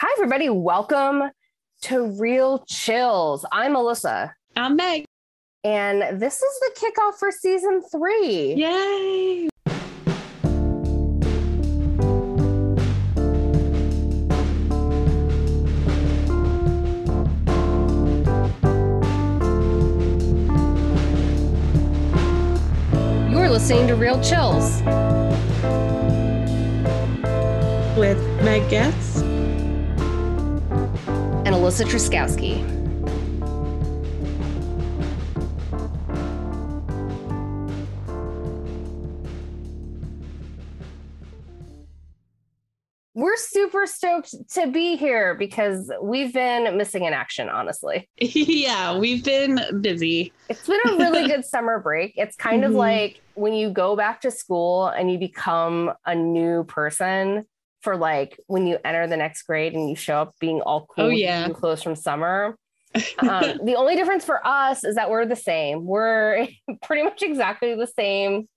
Hi, everybody. Welcome to Real Chills. I'm Melissa. I'm Meg. And this is the kickoff for season three. Yay. You're listening to Real Chills with Meg Goetz and Alyssa Truskowski. We're super stoked to be here because we've been missing in action, honestly. yeah, we've been busy. It's been a really good summer break. It's kind mm-hmm. of like when you go back to school and you become a new person for like when you enter the next grade and you show up being all cool oh, yeah. clothes from summer. um, the only difference for us is that we're the same. We're pretty much exactly the same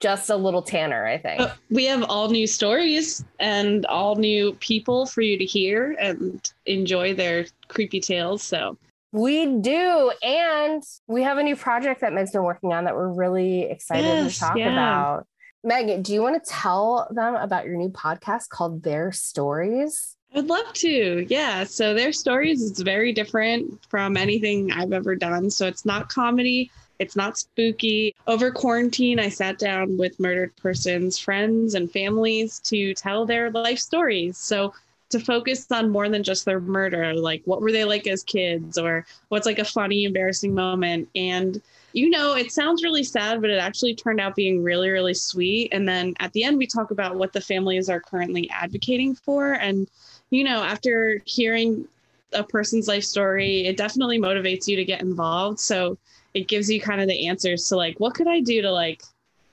just a little tanner, I think. we have all new stories and all new people for you to hear and enjoy their creepy tales. So we do. And we have a new project that Meg's been working on that we're really excited yes, to talk yeah. about. Meg, do you want to tell them about your new podcast called Their Stories? I'd love to. Yeah. So their stories is very different from anything I've ever done. So it's not comedy. It's not spooky. Over quarantine, I sat down with murdered persons, friends, and families to tell their life stories. So to focus on more than just their murder, like what were they like as kids, or what's like a funny, embarrassing moment. And, you know, it sounds really sad, but it actually turned out being really, really sweet. And then at the end, we talk about what the families are currently advocating for. And, you know, after hearing a person's life story, it definitely motivates you to get involved. So it gives you kind of the answers to like, what could I do to like,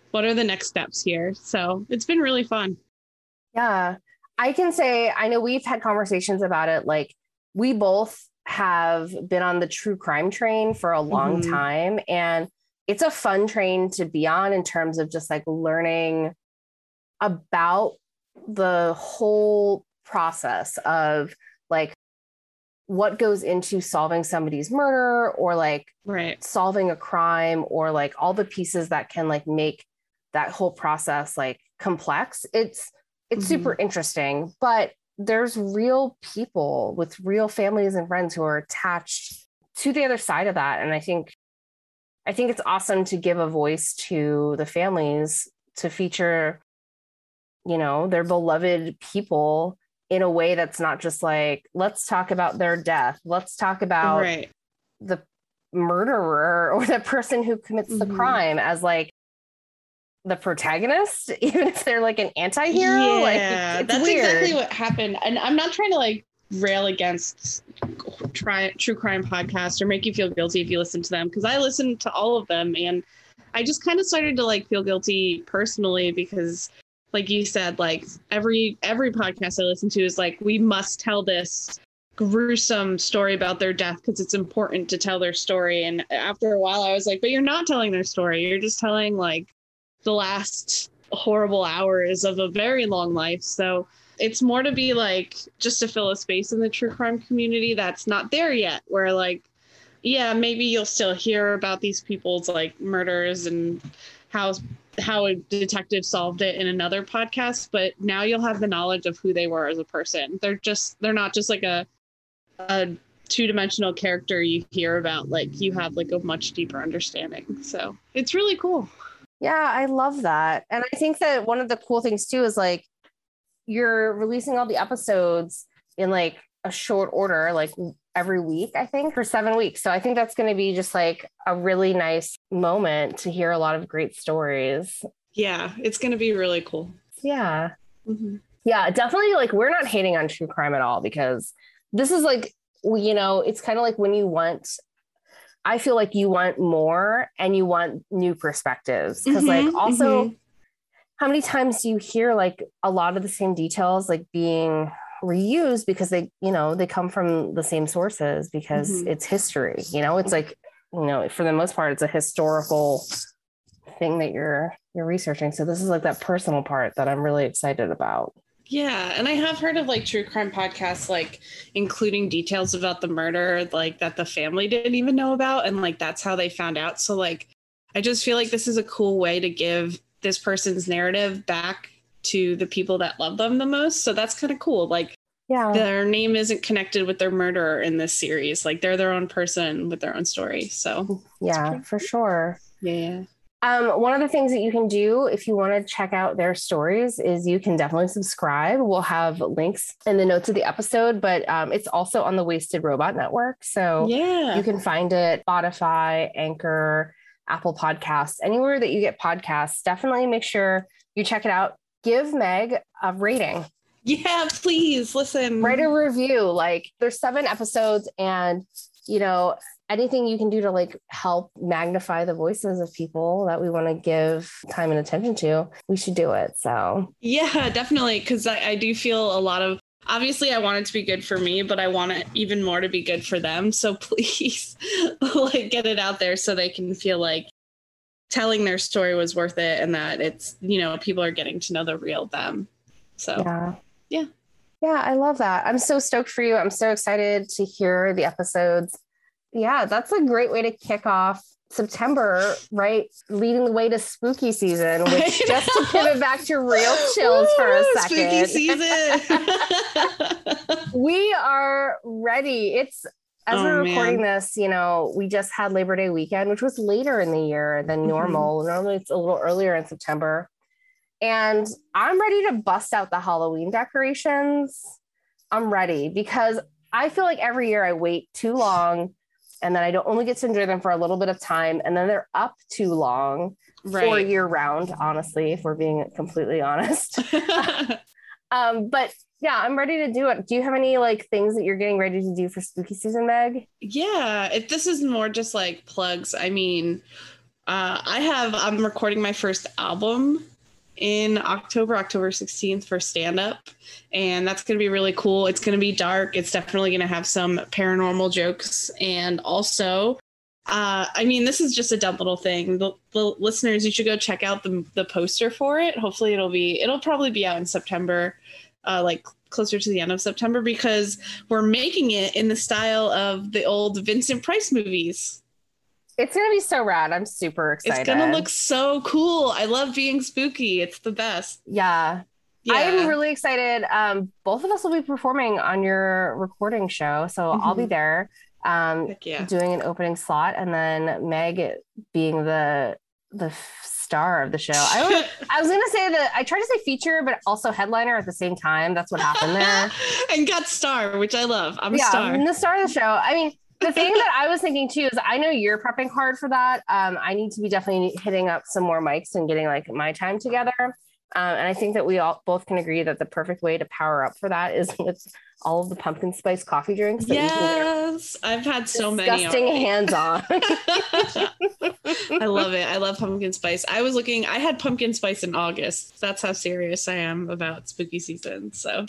what are the next steps here? So it's been really fun. Yeah. I can say, I know we've had conversations about it. Like, we both have been on the true crime train for a long mm-hmm. time. And it's a fun train to be on in terms of just like learning about the whole process of like what goes into solving somebody's murder or like right. solving a crime or like all the pieces that can like make that whole process like complex it's it's mm-hmm. super interesting but there's real people with real families and friends who are attached to the other side of that and i think i think it's awesome to give a voice to the families to feature you know their beloved people in a way that's not just like let's talk about their death let's talk about right. the murderer or the person who commits mm-hmm. the crime as like the protagonist even if they're like an anti-hero yeah like, that's weird. exactly what happened and i'm not trying to like rail against try, true crime podcasts or make you feel guilty if you listen to them because i listen to all of them and i just kind of started to like feel guilty personally because like you said, like every every podcast I listen to is like we must tell this gruesome story about their death because it's important to tell their story. And after a while, I was like, but you're not telling their story. You're just telling like the last horrible hours of a very long life. So it's more to be like just to fill a space in the true crime community that's not there yet, where like, yeah, maybe you'll still hear about these people's like murders and how how a detective solved it in another podcast, but now you'll have the knowledge of who they were as a person. They're just they're not just like a a two-dimensional character you hear about. Like you have like a much deeper understanding. So it's really cool. Yeah, I love that. And I think that one of the cool things too is like you're releasing all the episodes in like a short order, like every week, I think, for seven weeks. So I think that's going to be just like a really nice moment to hear a lot of great stories. Yeah, it's going to be really cool. Yeah. Mm-hmm. Yeah, definitely. Like, we're not hating on true crime at all because this is like, you know, it's kind of like when you want, I feel like you want more and you want new perspectives. because mm-hmm, like, also, mm-hmm. how many times do you hear like a lot of the same details, like being reused because they you know they come from the same sources because mm-hmm. it's history you know it's like you know for the most part it's a historical thing that you're you're researching so this is like that personal part that i'm really excited about Yeah, and I have heard of like true crime podcasts like including details about the murder like that the family didn't even know about and like that's how they found out. So like I just feel like this is a cool way to give this person's narrative back to the people that love them the most. So that's kind of cool. Like yeah. Their name isn't connected with their murderer in this series. Like they're their own person with their own story. So yeah, for sure. Yeah. Um, one of the things that you can do if you want to check out their stories is you can definitely subscribe. We'll have links in the notes of the episode, but um, it's also on the Wasted Robot Network. So yeah, you can find it Spotify, Anchor, Apple Podcasts, anywhere that you get podcasts. Definitely make sure you check it out. Give Meg a rating. Yeah, please listen. Write a review. Like there's seven episodes, and you know, anything you can do to like help magnify the voices of people that we want to give time and attention to, we should do it. So, yeah, definitely. Cause I, I do feel a lot of obviously I want it to be good for me, but I want it even more to be good for them. So please like get it out there so they can feel like telling their story was worth it and that it's, you know, people are getting to know the real them. So yeah. Yeah. Yeah, I love that. I'm so stoked for you. I'm so excited to hear the episodes yeah, that's a great way to kick off September, right? Leading the way to spooky season, which just to pivot back to real chills for a second. Spooky season. we are ready. It's as oh, we're recording man. this, you know, we just had Labor Day weekend, which was later in the year than mm-hmm. normal. Mm-hmm. Normally it's a little earlier in September. And I'm ready to bust out the Halloween decorations. I'm ready because I feel like every year I wait too long and then I don't only get to enjoy them for a little bit of time, and then they're up too long right. for year round. Honestly, if we're being completely honest. um, but yeah, I'm ready to do it. Do you have any like things that you're getting ready to do for spooky season, Meg? Yeah, if this is more just like plugs, I mean, uh, I have I'm recording my first album in October, October 16th for stand up. And that's going to be really cool. It's going to be dark. It's definitely going to have some paranormal jokes. And also, uh, I mean, this is just a dumb little thing. The, the, listeners, you should go check out the, the poster for it. Hopefully, it'll be, it'll probably be out in September, uh, like closer to the end of September, because we're making it in the style of the old Vincent Price movies. It's gonna be so rad. I'm super excited. It's gonna look so cool. I love being spooky. It's the best. Yeah. Yeah. I'm really excited. Um, both of us will be performing on your recording show, so mm-hmm. I'll be mm-hmm. there um, yeah. doing an opening slot, and then Meg being the the star of the show. I, I was gonna say that I tried to say feature, but also headliner at the same time. That's what happened there. and got star, which I love. I'm yeah, a star. I'm the star of the show. I mean, the thing that I was thinking too is I know you're prepping hard for that. Um, I need to be definitely hitting up some more mics and getting like my time together. Um, and I think that we all both can agree that the perfect way to power up for that is with all of the pumpkin spice coffee drinks. yes, I've had so many. Disgusting hands on. I love it. I love pumpkin spice. I was looking. I had pumpkin spice in August. That's how serious I am about spooky season. So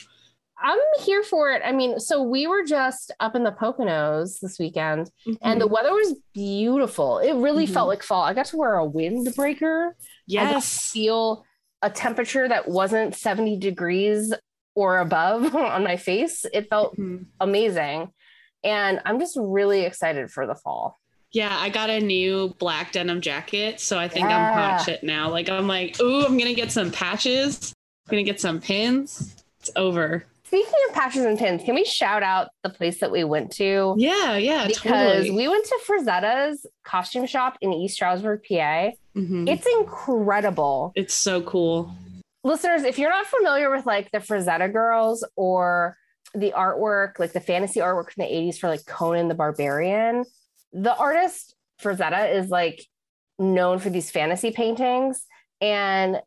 I'm here for it. I mean, so we were just up in the Poconos this weekend mm-hmm. and the weather was beautiful. It really mm-hmm. felt like fall. I got to wear a windbreaker. Yes. feel a temperature that wasn't 70 degrees or above on my face. It felt mm-hmm. amazing. And I'm just really excited for the fall. Yeah, I got a new black denim jacket. So I think yeah. I'm hot shit now. Like, I'm like, ooh, I'm going to get some patches. I'm going to get some pins. It's over. Speaking of patches and pins, can we shout out the place that we went to? Yeah, yeah, because totally. we went to Frazetta's costume shop in East Stroudsburg, PA. Mm-hmm. It's incredible. It's so cool. Listeners, if you're not familiar with like the Frazetta girls or the artwork, like the fantasy artwork from the 80s for like Conan the Barbarian, the artist Frazetta is like known for these fantasy paintings. And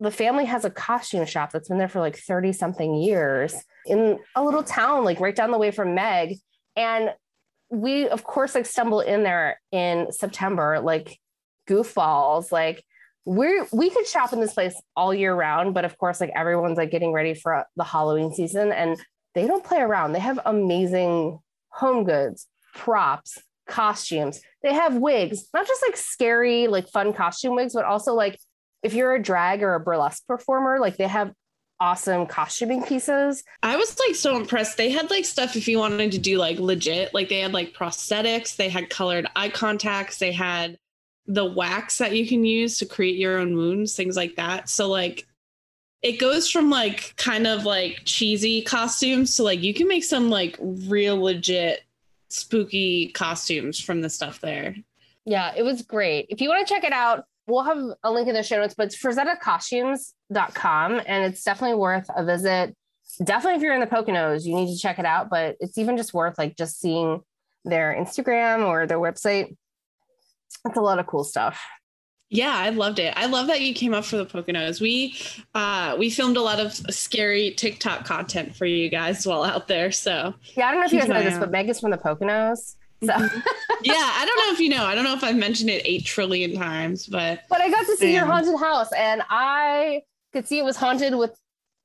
the family has a costume shop that's been there for like 30 something years in a little town like right down the way from meg. And we of course like stumble in there in september like goofballs. Like we're we could shop in this place all year round but of course like everyone's like getting ready for the halloween season and they don't play around. They have amazing home goods props costumes. They have wigs not just like scary like fun costume wigs but also like if you're a drag or a burlesque performer, like they have awesome costuming pieces. I was like so impressed. They had like stuff if you wanted to do like legit, like they had like prosthetics, they had colored eye contacts, they had the wax that you can use to create your own wounds, things like that. So like it goes from like kind of like cheesy costumes to like you can make some like real legit spooky costumes from the stuff there. Yeah, it was great. If you want to check it out, we'll have a link in the show notes, but it's frazetta.costumes.com and it's definitely worth a visit. Definitely if you're in the Poconos, you need to check it out, but it's even just worth like just seeing their Instagram or their website. It's a lot of cool stuff. Yeah, I loved it. I love that you came up for the Poconos. We uh we filmed a lot of scary TikTok content for you guys while out there. So yeah, I don't know if you guys know this, but Meg is from the Poconos. So mm-hmm. yeah, I don't know if you know. I don't know if I've mentioned it eight trillion times, but but I got to see your haunted house, and I could see it was haunted with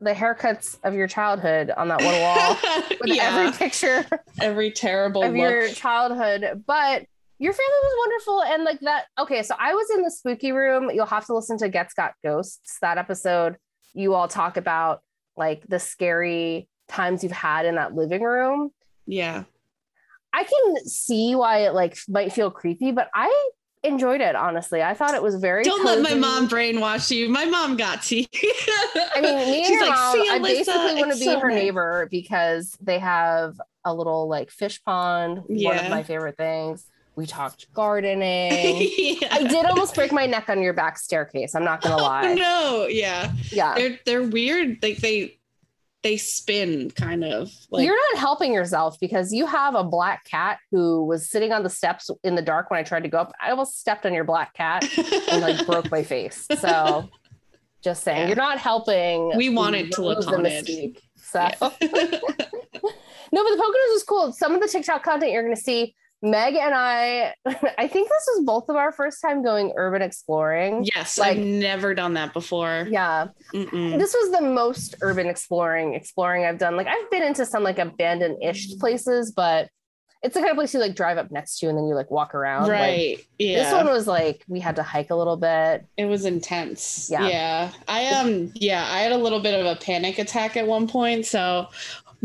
the haircuts of your childhood on that one wall with yeah. every picture, every terrible of look. your childhood. But your family was wonderful and like that okay so i was in the spooky room you'll have to listen to Goetz Got Ghosts that episode you all talk about like the scary times you've had in that living room yeah i can see why it like might feel creepy but i enjoyed it honestly i thought it was very don't cozy. let my mom brainwash you my mom got to i mean me and She's like, mom i basically want to be so her nice. neighbor because they have a little like fish pond yeah. one of my favorite things we talked gardening. yeah. I did almost break my neck on your back staircase. I'm not gonna oh, lie. no, yeah, yeah. They're they're weird. Like they they spin kind of. Like you're not helping yourself because you have a black cat who was sitting on the steps in the dark when I tried to go up. I almost stepped on your black cat and like broke my face. So just saying, yeah. you're not helping. We wanted to look haunted. So. Yeah. no, but the Poconos was cool. Some of the TikTok content you're going to see Meg and I, I think this was both of our first time going urban exploring. Yes, like, I've never done that before. Yeah. Mm-mm. This was the most urban exploring exploring I've done. Like I've been into some like abandoned ish places, but it's the kind of place you like drive up next to and then you like walk around. Right. Like, yeah. This one was like we had to hike a little bit. It was intense. Yeah. Yeah. I um yeah, I had a little bit of a panic attack at one point. So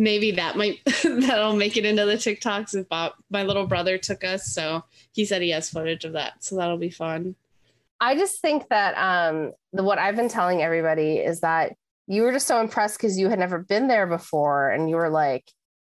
maybe that might that'll make it into the TikToks if Bob, my little brother took us. So he said he has footage of that. So that'll be fun. I just think that um the what I've been telling everybody is that you were just so impressed because you had never been there before and you were like,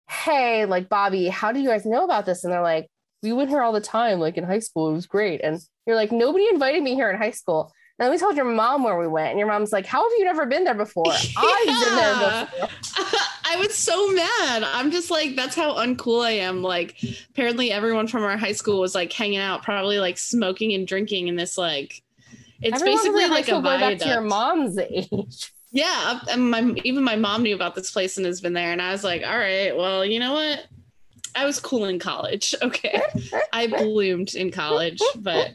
Hey, like Bobby, how do you guys know about this? And they're like, We went here all the time, like in high school. It was great. And you're like, nobody invited me here in high school. And then we told your mom where we went, and your mom's like, How have you never been there before? Yeah. I've been there before. I was so mad. I'm just like, that's how uncool I am. Like, apparently everyone from our high school was like hanging out, probably like smoking and drinking in this like it's Everyone basically like a viaduct. your mom's age. Yeah, and my even my mom knew about this place and has been there, and I was like, all right, well, you know what? I was cool in college. Okay, I bloomed in college, but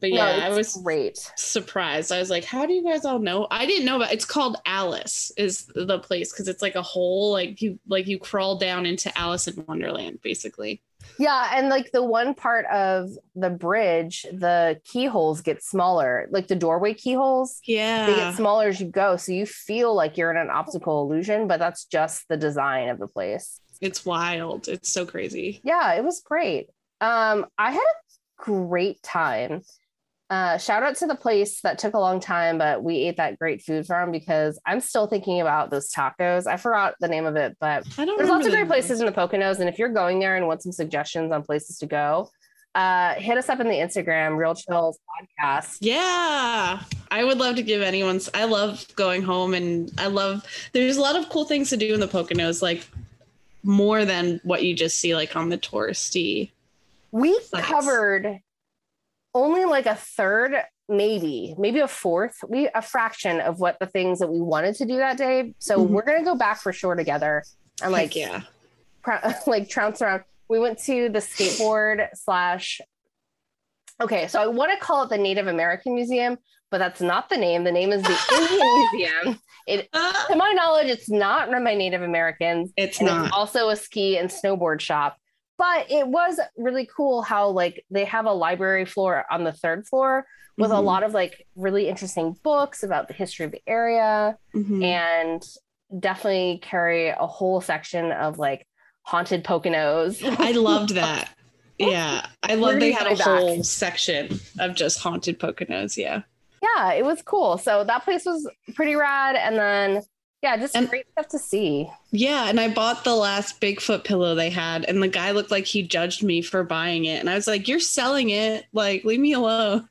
but yeah, no, I was great surprised. I was like, how do you guys all know? I didn't know about it's called Alice is the place because it's like a hole, like you like you crawl down into Alice in Wonderland, basically. Yeah, and like the one part of the bridge, the keyholes get smaller, like the doorway keyholes. Yeah. They get smaller as you go. So you feel like you're in an optical illusion, but that's just the design of the place. It's wild. It's so crazy. Yeah, it was great. Um, I had a great time. Uh, shout out to the place that took a long time, but we ate that great food from because I'm still thinking about those tacos. I forgot the name of it, but there's lots of great places in the Poconos. And if you're going there and want some suggestions on places to go, uh, hit us up in the Instagram, Real Chills Podcast. Yeah, I would love to give anyone's. I love going home, and I love. There's a lot of cool things to do in the Poconos, like more than what you just see like on the touristy. We sites. covered only like a third maybe maybe a fourth we a fraction of what the things that we wanted to do that day. So mm-hmm. we're gonna go back for sure together and like Heck yeah like trounce around. We went to the skateboard slash okay so i want to call it the native american museum but that's not the name. The name is the indian museum. It to my knowledge it's not run by native americans. It's not it's also a ski and snowboard shop but it was really cool how like they have a library floor on the third floor with mm-hmm. a lot of like really interesting books about the history of the area mm-hmm. and definitely carry a whole section of like haunted Poconos. I loved that. Yeah. I love they had a back. whole section of just haunted Poconos. Yeah. Yeah, it was cool. So that place was pretty rad. And then yeah, just and, great stuff to see. Yeah, and I bought the last Bigfoot pillow they had, and the guy looked like he judged me for buying it. And I was like, You're selling it. Like, leave me alone.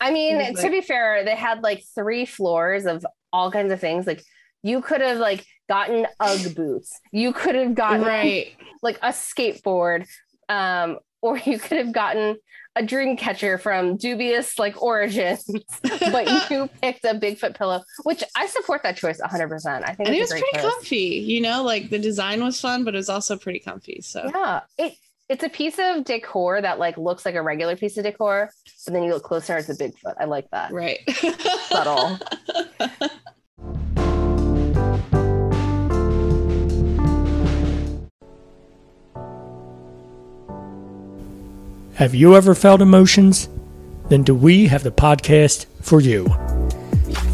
I mean, to like, be fair, they had like three floors of all kinds of things. Like you could have like gotten UGG boots. You could have gotten right. like a skateboard. Um, or you could have gotten a dream catcher from dubious like origins, but you picked a Bigfoot pillow, which I support that choice 100%. I think it was pretty choice. comfy. You know, like the design was fun, but it was also pretty comfy. So yeah, it it's a piece of decor that like looks like a regular piece of decor, but then you look closer, it's a Bigfoot. I like that. Right. Subtle. Have you ever felt emotions? Then do we have the podcast for you.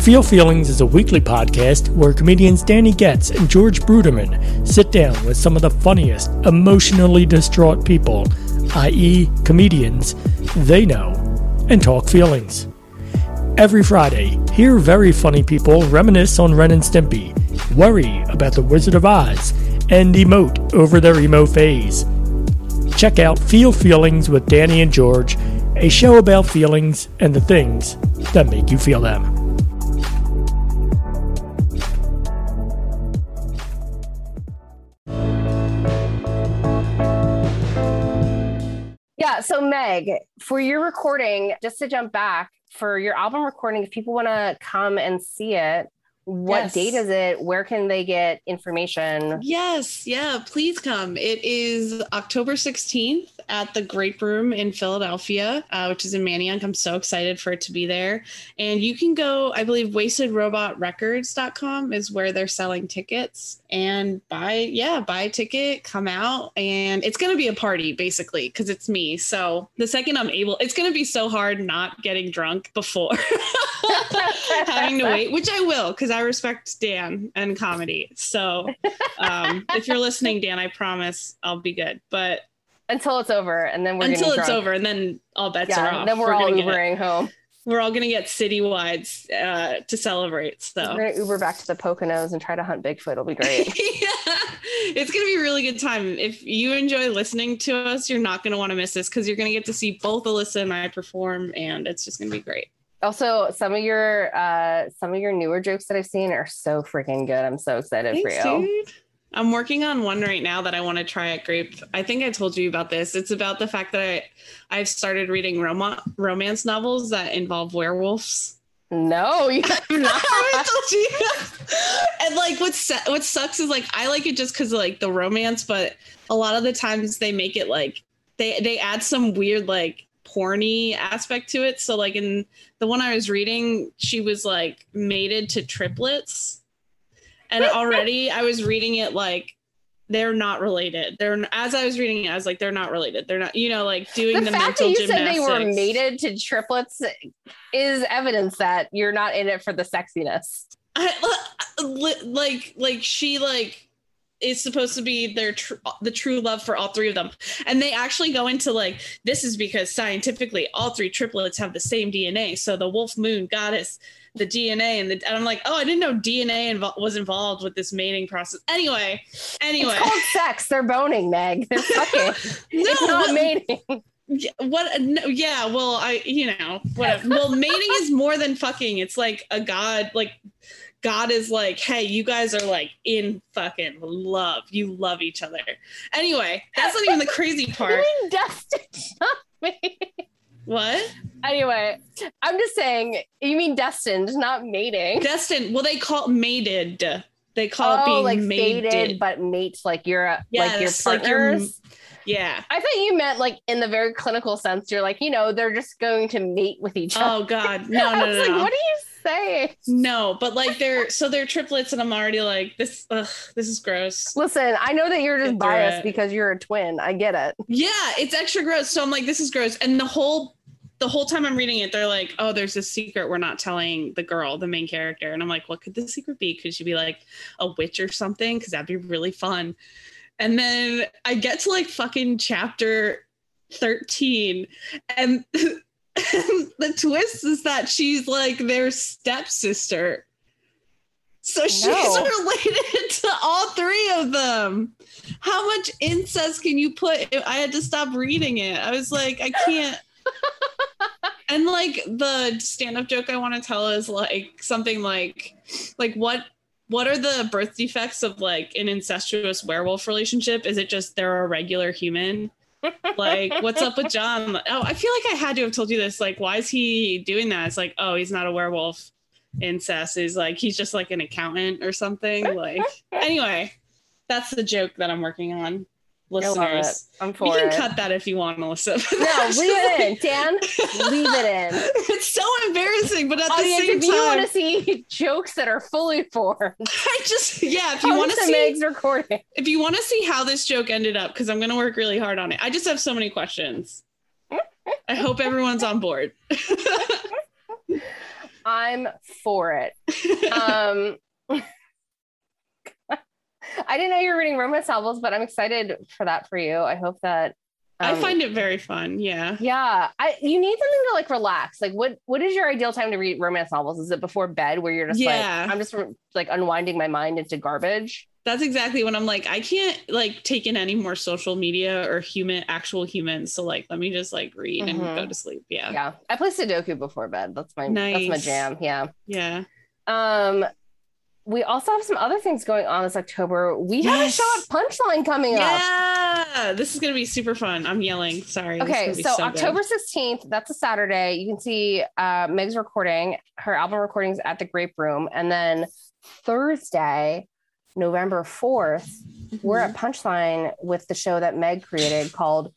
Feel Feelings is a weekly podcast where comedians Danny Goetz and George Bruderman sit down with some of the funniest, emotionally distraught people, i.e., comedians, they know, and talk feelings. Every Friday, hear very funny people reminisce on Ren and Stimpy, worry about the Wizard of Oz, and emote over their emo phase. Check out Feel Feelings with Danny and George, a show about feelings and the things that make you feel them. Yeah, so Meg, for your recording, just to jump back, for your album recording, if people want to come and see it, what yes. date is it? Where can they get information? Yes. Yeah please come. It is october 16th at the grape room in philadelphia uh, which is in manayunk. I'm so excited for it to be there. And you can go i believe wastedrobotrecords.com is where they're selling tickets. And buy yeah buy a ticket come out and it's going to be a party basically because it's me. So the second i'm able it's going to be so hard not getting drunk before having to wait which i will because i respect dan and comedy so um, if you're listening dan i promise i'll be good but until it's over and then we're until it's drunk. over and then all bets yeah, are off then we're, we're all ubering get, home we're all gonna get citywides uh, to celebrate. So we're gonna Uber back to the Poconos and try to hunt Bigfoot. It'll be great. yeah, it's gonna be a really good time. If you enjoy listening to us, you're not gonna want to miss this because you're gonna get to see both Alyssa and I perform, and it's just gonna be great. Also, some of your uh, some of your newer jokes that I've seen are so freaking good. I'm so excited Thanks, for you. Dude. I'm working on one right now that I want to try at Grape. I think I told you about this. It's about the fact that I I've started reading rom- romance novels that involve werewolves. No, you have not. and like what su- what sucks is like I like it just because like the romance, but a lot of the times they make it like they they add some weird like porny aspect to it. So like in the one I was reading, she was like mated to triplets and already I was reading it like they're not related. They're as I was reading it, I was like, they're not related. They're not, you know, like doing the, the fact that you gymnastics. said they were mated to triplets is evidence that you're not in it for the sexiness. I, like, like she like is supposed to be their tr- the true love for all three of them, and they actually go into like this is because scientifically all three triplets have the same DNA. So the wolf moon goddess the DNA and the and I'm like, oh, I didn't know DNA invo- was involved with this mating process. Anyway, anyway, it's called sex. They're boning, Meg. They're fucking. no, it's not mating. What? No, yeah. Well, I you know what? Well, mating is more than fucking. It's like a god. Like God is like, hey, you guys are like in fucking love. You love each other. Anyway, that's not even the crazy part. Not. What? Anyway, I'm just saying, you mean destined, not mating. Destined. Well, they call it mated. They call oh, it being like mated. fated, but mates like you're yes, like your partners. Like yeah. I thought you meant like in the very clinical sense. You're like, you know, they're just going to mate with each other. Oh God, no, no, no. Like, no. what are you say. No, but like they're so they're triplets, and I'm already like this. Ugh, this is gross. Listen, I know that you're just biased because you're a twin. I get it. Yeah, it's extra gross. So I'm like, this is gross, and the whole the whole time I'm reading it, they're like, oh, there's a secret we're not telling the girl, the main character. And I'm like, what could the secret be? Could she be like a witch or something? Because that'd be really fun. And then I get to like fucking chapter 13, and the twist is that she's like their stepsister. So she's no. related to all three of them. How much incest can you put? I had to stop reading it. I was like, I can't. and like the stand-up joke I want to tell is like something like, like what what are the birth defects of like an incestuous werewolf relationship? Is it just they're a regular human? like, what's up with John? Oh, I feel like I had to have told you this. Like, why is he doing that? It's like, oh, he's not a werewolf. Incest is like he's just like an accountant or something. Like, anyway, that's the joke that I'm working on listeners. I'm for you can it. cut that if you want, Melissa. No, leave it in, Dan. leave it in. It's so embarrassing, but at Audience, the same if time, you want to see jokes that are fully formed, I just yeah. If you want to see Meg's recording, if you want to see how this joke ended up, because I'm going to work really hard on it. I just have so many questions. I hope everyone's on board. I'm for it. Um, I didn't know you were reading romance novels, but I'm excited for that for you. I hope that um, I find it very fun. Yeah. Yeah. I you need something to like relax. Like what what is your ideal time to read romance novels? Is it before bed where you're just yeah. like I'm just like unwinding my mind into garbage? That's exactly when I'm like I can't like take in any more social media or human actual humans. So like let me just like read mm-hmm. and go mm-hmm. to sleep. Yeah. Yeah. I play Sudoku before bed. That's my nice. that's my jam. Yeah. Yeah. Um we also have some other things going on this October. We yes. have a shot punchline coming yeah. up. Yeah, this is going to be super fun. I'm yelling. Sorry. Okay, so, so, October 16th, that's a Saturday. You can see uh, Meg's recording, her album recordings at the Grape Room. And then Thursday, November 4th, mm-hmm. we're at Punchline with the show that Meg created called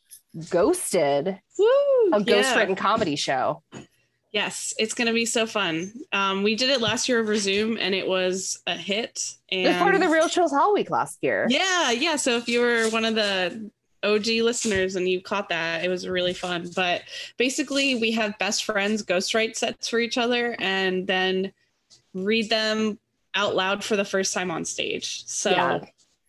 Ghosted, Woo, a ghost written comedy show. Yes, it's going to be so fun. Um, we did it last year over Zoom and it was a hit. And it's part of the Real Chills Hall Week last year. Yeah, yeah. So if you were one of the OG listeners and you caught that, it was really fun. But basically, we have best friends ghostwrite sets for each other and then read them out loud for the first time on stage. So yeah,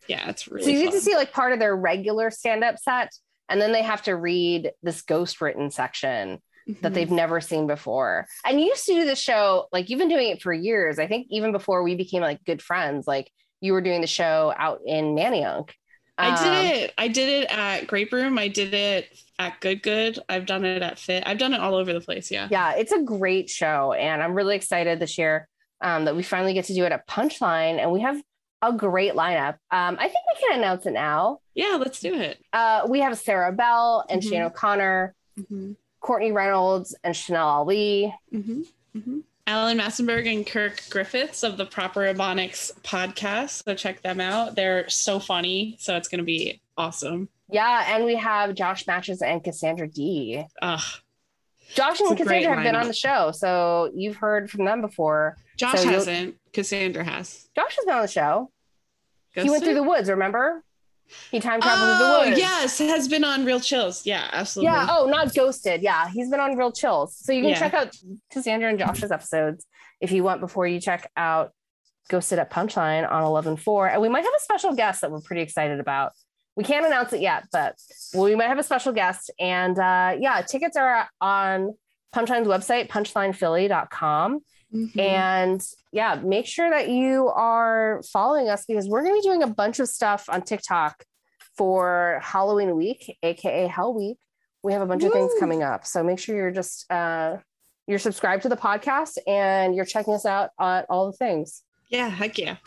yeah it's really So you fun. get to see like part of their regular stand up set and then they have to read this ghost written section mm-hmm. that they've never seen before. And you used to do the show, like you've been doing it for years. I think even before we became like good friends, like you were doing the show out in Manayunk. Um, I did um, it. I did it at Grape Room. I did it at Good Good. I've done it at Fit. I've done it all over the place. Yeah. Yeah, it's a great show, and I'm really excited this year um, that we finally get to do it at Punchline, and we have a great lineup. Um, I think we can announce it now. Yeah, let's do it. Uh, we have Sarah Bell and mm-hmm. Shane O'Connor. Mm-hmm. Courtney Reynolds and Chanel Ali. Mm-hmm. Mm-hmm. Alan Massenberg and Kirk Griffiths of the Proper Ebonics podcast. So check them out. They're so funny. So it's going to be awesome. Yeah. And we have Josh Matches and Cassandra D. Ugh. Josh and Cassandra have been on the show. So you've heard from them before. Josh so hasn't. Cassandra has. Josh has been on the show. he went through the woods, remember? He time traveled oh, the woods. Yes, has been on Real Chills. Yeah, absolutely. Yeah. Oh, not Ghosted. Yeah, he's been on Real Chills. So you can yeah. check out Cassandra and Josh's episodes if you want before you check out Ghosted at Punchline on 11.4. And we might have a special guest that we're pretty excited about. We can't announce it yet, but we might have a special guest. And uh, yeah, tickets are on Punchline's website, punchlinephilly.com. Mm-hmm. And yeah, make sure that you are following us because we're going to be doing a bunch of stuff on TikTok for Halloween week, aka Hell Week. We have a bunch Woo! of things coming up. So make sure you're just uh you're subscribed to the podcast and you're checking us out on all the things. Yeah, heck yeah.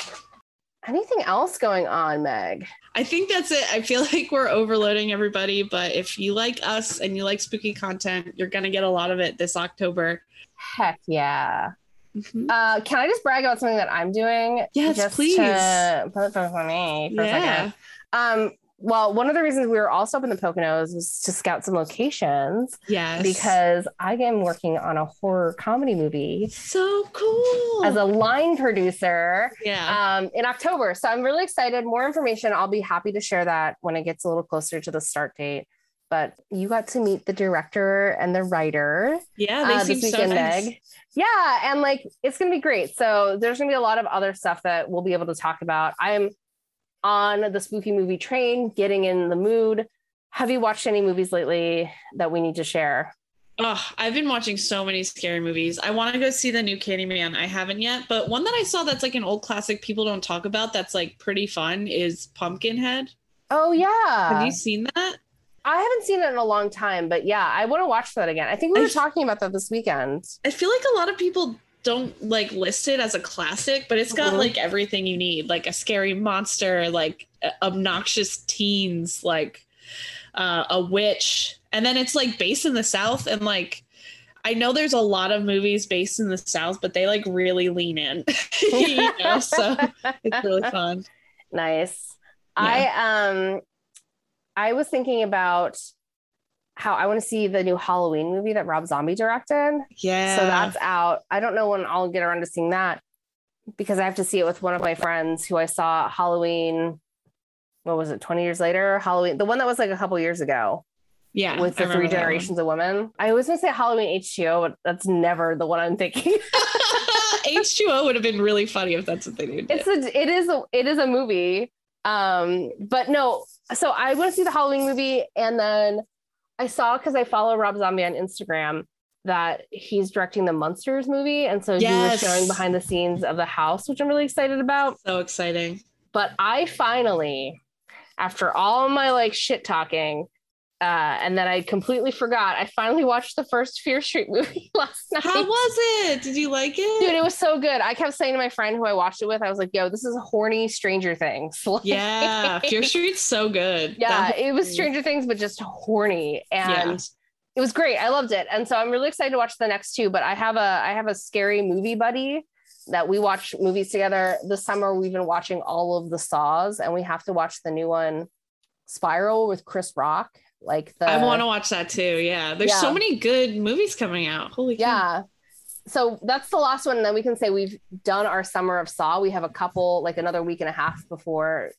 Anything else going on, Meg? I think that's it. I feel like we're overloading everybody, but if you like us and you like spooky content, you're going to get a lot of it this October. Heck yeah. Mm-hmm. Uh, can I just brag about something that I'm doing? Yes, just please. To put it for me for yeah. a second. Um, well, one of the reasons we were also up in the Poconos was to scout some locations. Yes. Because I am working on a horror comedy movie. So cool. As a line producer. Yeah. Um, in October. So I'm really excited. More information. I'll be happy to share that when it gets a little closer to the start date. But you got to meet the director and the writer. Yeah, they uh, seem so nice. Meg. Yeah, and like it's gonna be great. So there's gonna be a lot of other stuff that we'll be able to talk about. I'm on the spooky movie train, getting in the mood. Have you watched any movies lately that we need to share? Oh, I've been watching so many scary movies. I want to go see the new Candyman. I haven't yet, but one that I saw that's like an old classic people don't talk about that's like pretty fun is Pumpkinhead. Oh yeah. Have you seen that? I haven't seen it in a long time, but yeah, I want to watch that again. I think we were I, talking about that this weekend. I feel like a lot of people don't like list it as a classic, but it's got mm-hmm. like everything you need, like a scary monster, like obnoxious teens, like uh, a witch, and then it's like based in the South, and like I know there's a lot of movies based in the South, but they like really lean in, you know, so it's really fun. Nice. Yeah. I um, I was thinking about how I want to see the new Halloween movie that Rob Zombie directed. Yeah. So that's out. I don't know when I'll get around to seeing that because I have to see it with one of my friends who I saw Halloween. What was it? 20 years later? Halloween, the one that was like a couple years ago. Yeah. With the three generations of women. I always want to say Halloween H2O, but that's never the one I'm thinking. H2O would have been really funny if that's what they did. It's a, it is a, it is a movie. Um, but no, so I want to see the Halloween movie and then I saw because I follow Rob Zombie on Instagram that he's directing the Munsters movie. And so yes. he was showing behind the scenes of the house, which I'm really excited about. So exciting. But I finally, after all my like shit talking, uh, and then I completely forgot. I finally watched the first Fear Street movie last night. How was it? Did you like it? Dude, it was so good. I kept saying to my friend who I watched it with, I was like, yo, this is horny Stranger Things. Like, yeah, Fear Street's so good. Yeah, it was Stranger Things, but just horny. And yeah. it was great. I loved it. And so I'm really excited to watch the next two. But I have a I have a scary movie buddy that we watch movies together. This summer we've been watching all of the saws and we have to watch the new one, Spiral with Chris Rock like the I want to watch that too. Yeah. There's yeah. so many good movies coming out. Holy Yeah. Cow. So that's the last one. And then we can say we've done our summer of Saw. We have a couple, like another week and a half before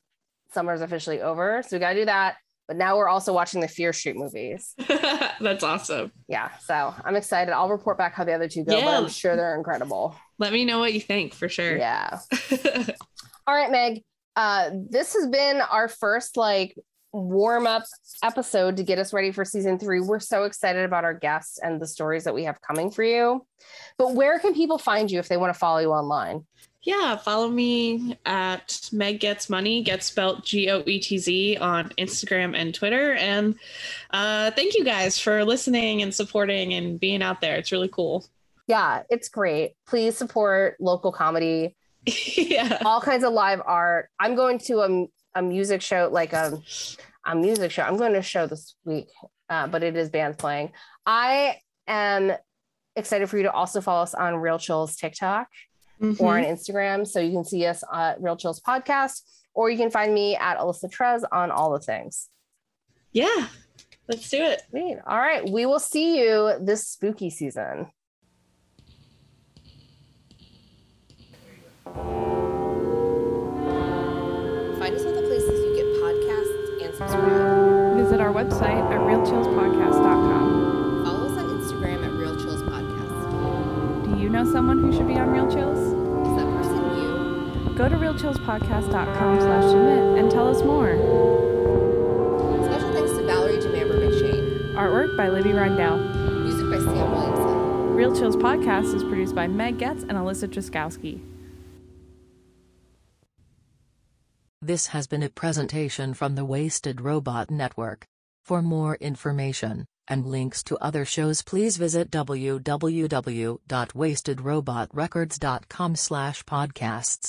summer's officially over. So we got to do that. But now we're also watching the Fear Street movies. that's awesome. Yeah. So I'm excited. I'll report back how the other two go, yeah. but I'm sure they're incredible. Let me know what you think for sure. Yeah. All right, Meg. Uh, this has been our first like warm up episode to get us ready for season three. We're so excited about our guests and the stories that we have coming for you. But where can people find you if they want to follow you online? Yeah, follow me at Meg Goetz Money, get spelled G O E T Z on Instagram and Twitter. And uh, thank you guys for listening and supporting and being out there. It's really cool. Yeah, it's great. Please support local comedy. yeah. All kinds of live art. I'm going to a a music show, like a, a music show. I'm going to show this week, uh, but it is bands playing. I am excited for you to also follow us on Real Chills TikTok mm-hmm. or on Instagram. So you can see us at Real Chills Podcast, or you can find me at Alyssa Trez on all the things. Yeah, let's do it. All right. We will see you this spooky season. Website at realchillspodcast.com. Follow us on Instagram at realchillspodcast. Do you know someone who should be on Real Chills? Is that person you? Go to realchillspodcast.com slash submit and tell us more. Special thanks to Valerie Demamber McShane. Artwork by Libby Rindell. Music by Sam Williamson. Real Chills Podcast is produced by Meg Goetz and Alyssa Truskowski. This has been a presentation from the Wasted Robot Network. For more information and links to other shows please visit www.wastedrobotrecords.com/podcasts.